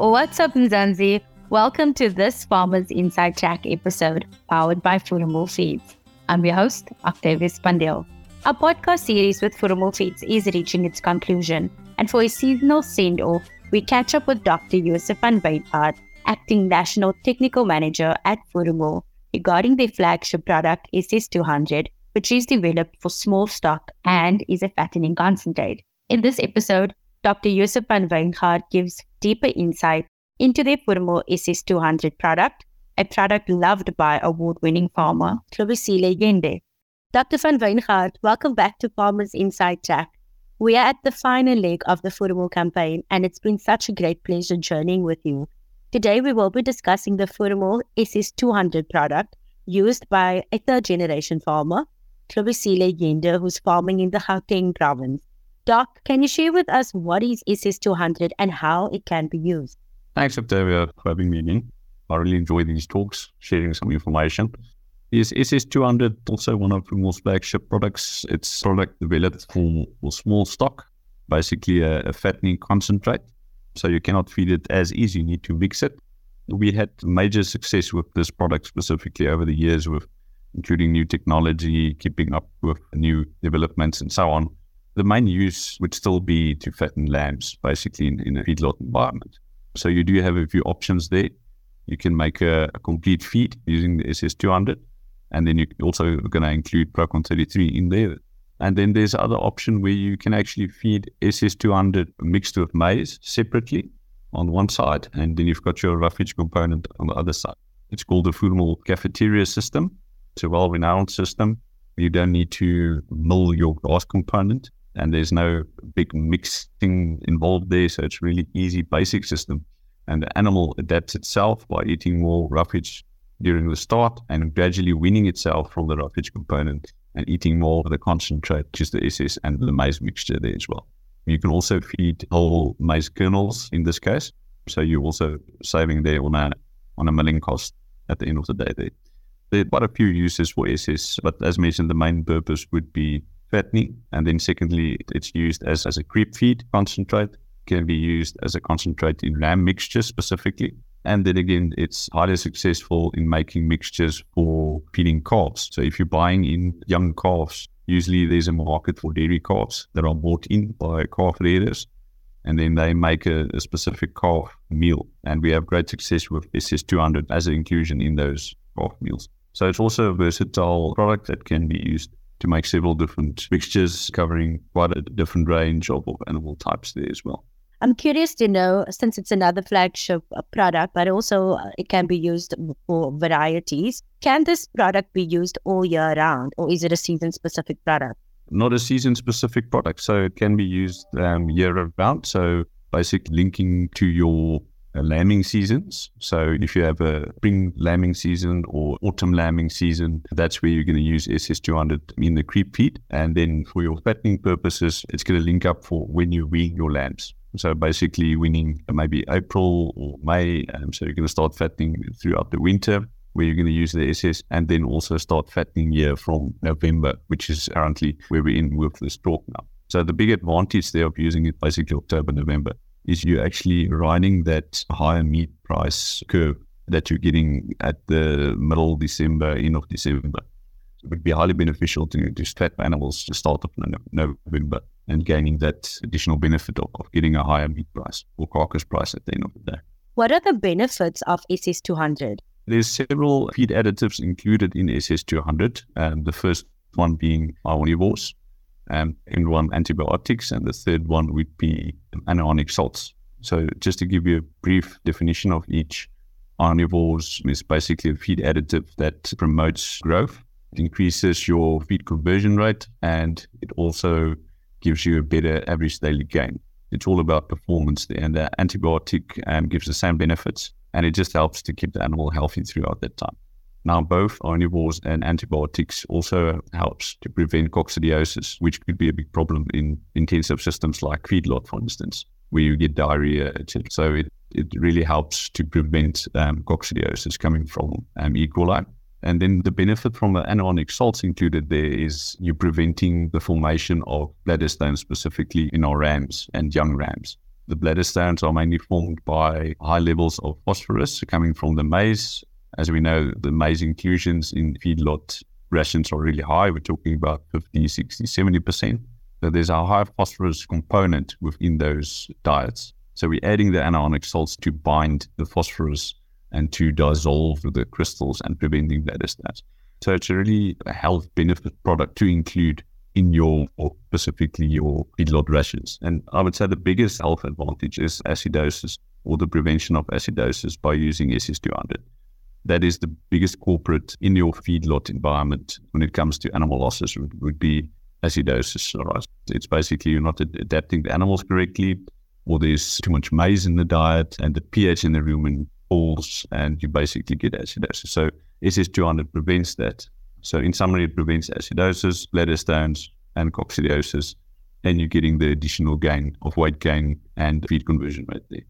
What's up, Mzansi? Welcome to this Farmers Inside Track episode powered by Voermol Feeds. I'm your host, Octavius Pandil. Our podcast series with Voermol Feeds is reaching its conclusion, and for a seasonal send off, we catch up with Dr. Josef van Wyngaard, acting National Technical Manager at Voermol, regarding their flagship product SS200, which is developed for small stock and is a fattening concentrate. In this episode, Dr. Josef van Wyngaard gives deeper insight into their Voermol SS200 product, a product loved by award-winning farmer Hlobisile Yende. Dr. van Wyngaard, welcome back to Farmers Inside Track. We are at the final leg of the Voermol campaign, and it's been such a great pleasure journeying with you. Today, we will be discussing the Voermol SS200 product used by a third-generation farmer, Hlobisile Yende, who's farming in the Gauteng province. Doc, can you share with us what is SS200 and how it can be used? Thanks, Octavia, for having me in. I really enjoy these talks, sharing some information. Is SS200 also one of the most flagship products? It's product developed for, small stock, basically a, a fattening concentrate. So you cannot feed it as easy. You need to mix it. We had major success with this product specifically over the years with including new technology, keeping up with new developments and so on the main use would still be to fatten lambs, basically in, in a feedlot environment. So you do have a few options there. You can make a, a complete feed using the SS200, and then you're also going to include Procon 33 in there. And then there's other option where you can actually feed SS200 mixed with maize separately on one side, and then you've got your roughage component on the other side. It's called the Voermol cafeteria system. It's a well-renowned system. You don't need to mill your grass component and there's no big mixing involved there. So it's really easy, basic system. And the animal adapts itself by eating more roughage during the start and gradually weaning itself from the roughage component and eating more of the concentrate, is the SS and the maize mixture there as well. You can also feed whole maize kernels in this case. So you're also saving there on a, on a milling cost at the end of the day there. There are quite a few uses for SS, but as mentioned, the main purpose would be fattening. And then secondly, it's used as, as a creep feed concentrate, can be used as a concentrate in lamb mixture specifically. And then again, it's highly successful in making mixtures for feeding calves. So if you're buying in young calves, usually there's a market for dairy calves that are bought in by calf rearers. And then they make a, a specific calf meal. And we have great success with SS200 as an inclusion in those calf meals. So it's also a versatile product that can be used to make several different mixtures covering quite a different range of, of animal types there as well. I'm curious to know, since it's another flagship product, but also uh, it can be used for varieties. Can this product be used all year round, or is it a season specific product? Not a season specific product. So it can be used um, year round. So basically linking to your lambing seasons. So if you have a spring lambing season or autumn lambing season, that's where you're going to use SS200 in the creep feed. And then for your fattening purposes, it's going to link up for when you wean your lambs. So basically weaning maybe April or May. Um, so you're going to start fattening throughout the winter where you're going to use the SS and then also start fattening here from November, which is currently where we're in with the stalk now. So the big advantage there of using it basically October, November is you're actually riding that higher meat price curve that you're getting at the middle of December, end of December. It would be highly beneficial to, to fat animals to start in November and gaining that additional benefit of, of getting a higher meat price or carcass price at the end of the day. What are the benefits of SS200? There's several feed additives included in SS200. Um, the first one being ionophores, um, and one antibiotics, and the third one would be anionic salts. So, just to give you a brief definition of each, ionophores is basically a feed additive that promotes growth, it increases your feed conversion rate, and it also gives you a better average daily gain. It's all about performance and the antibiotic um, gives the same benefits, and it just helps to keep the animal healthy throughout that time. Now, both ionophores and antibiotics also helps to prevent coccidiosis, which could be a big problem in intensive systems like feedlot, for instance, where you get diarrhea. So it, it really helps to prevent um, coccidiosis coming from um, E. coli. And then the benefit from the anionic salts included there is you're preventing the formation of bladder stones, specifically in our rams and young rams. The bladder stones are mainly formed by high levels of phosphorus coming from the maize. As we know, the maize inclusions in feedlot rations are really high. We're talking about 50, 60, 70%. So there's a high phosphorus component within those diets. So we're adding the anionic salts to bind the phosphorus and to dissolve the crystals and preventing bladder stones. So it's a really a health benefit product to include in your, or specifically your feedlot rations. And I would say the biggest health advantage is acidosis or the prevention of acidosis by using SS200. That is the biggest corporate in your feedlot environment when it comes to animal losses would, would be acidosis. Right? It's basically you're not adapting the animals correctly, or there's too much maize in the diet, and the pH in the rumen falls, and you basically get acidosis. So SS200 prevents that. So in summary, it prevents acidosis, bladder stones, and coccidiosis, and you're getting the additional gain of weight gain and feed conversion rate there.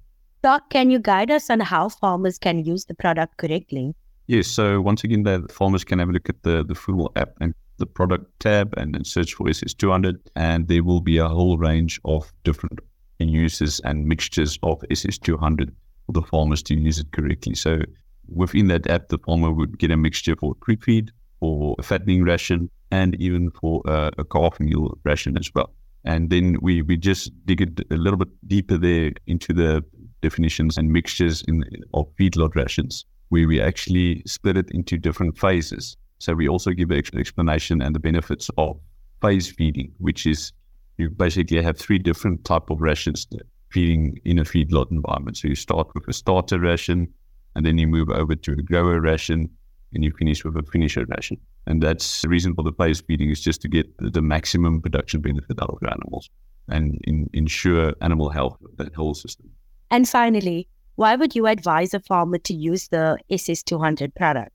Doc, can you guide us on how farmers can use the product correctly? Yes. So once again, the farmers can have a look at the the Voermol app and the product tab and then search for SS200, and there will be a whole range of different uses and mixtures of SS200 for the farmers to use it correctly. So within that app, the farmer would get a mixture for creep feed, for a fattening ration, and even for uh, a calf meal ration as well. And then we, we just dig it a little bit deeper there into the definitions and mixtures in, of feedlot rations, where we actually split it into different phases. So we also give an explanation and the benefits of phase feeding, which is you basically have three different type of rations feeding in a feedlot environment. So you start with a starter ration, and then you move over to a grower ration, and you finish with a finisher ration. And that's the reason for the phase feeding is just to get the maximum production benefit out of your animals and in, ensure animal health of that whole system. And finally, why would you advise a farmer to use the SS200 product?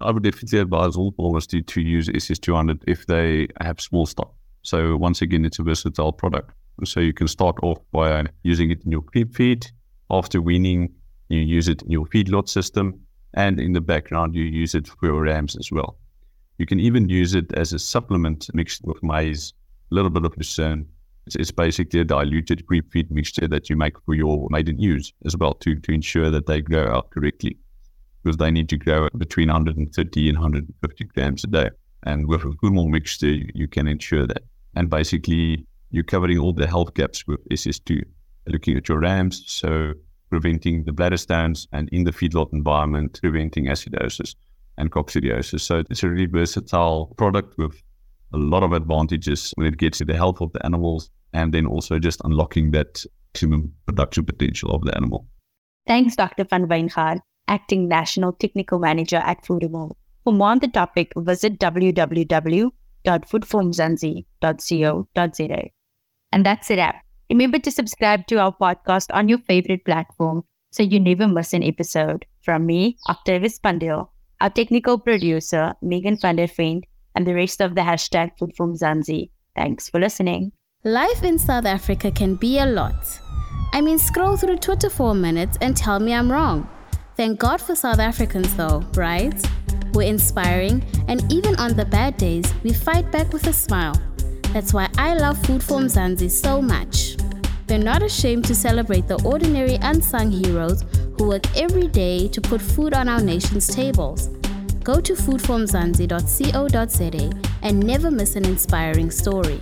I would definitely advise all farmers to, to use SS200 if they have small stock. So once again, it's a versatile product. So you can start off by using it in your creep feed. After weaning, you use it in your feedlot system. And in the background, you use it for your rams as well. You can even use it as a supplement mixed with maize, a little bit of lucerne. It's, it's basically a diluted creep feed mixture that you make for your maiden ewes as well to, to ensure that they grow out correctly because they need to grow between 130 and 150 grams a day. And with a Voermol mixture, you, you can ensure that. And basically, you're covering all the health gaps with SS2, looking at your rams, so preventing the bladder stones, and in the feedlot environment, preventing acidosis and coccidiosis. So it's a really versatile product with a lot of advantages when it gets to the health of the animals and then also just unlocking that maximum production potential of the animal. Thanks, Dr. Van Wyngaard, Acting National Technical Manager at Voermol. For more on the topic, visit www.foodformzansi.co.za. And that's it app. Remember to subscribe to our podcast on your favorite platform so you never miss an episode. From me, Octavius Pandil, our technical producer, Megan van der Veen, and the rest of the hashtag FoodForMzansi. Thanks for listening. Life in South Africa can be a lot. I mean, scroll through Twitter for a minute and tell me I'm wrong. Thank God for South Africans, though, right? We're inspiring, and even on the bad days, we fight back with a smile. That's why I love Food For Mzansi so much. They're not ashamed to celebrate the ordinary unsung heroes who work every day to put food on our nation's tables. Go to foodformzansi.co.za and never miss an inspiring story.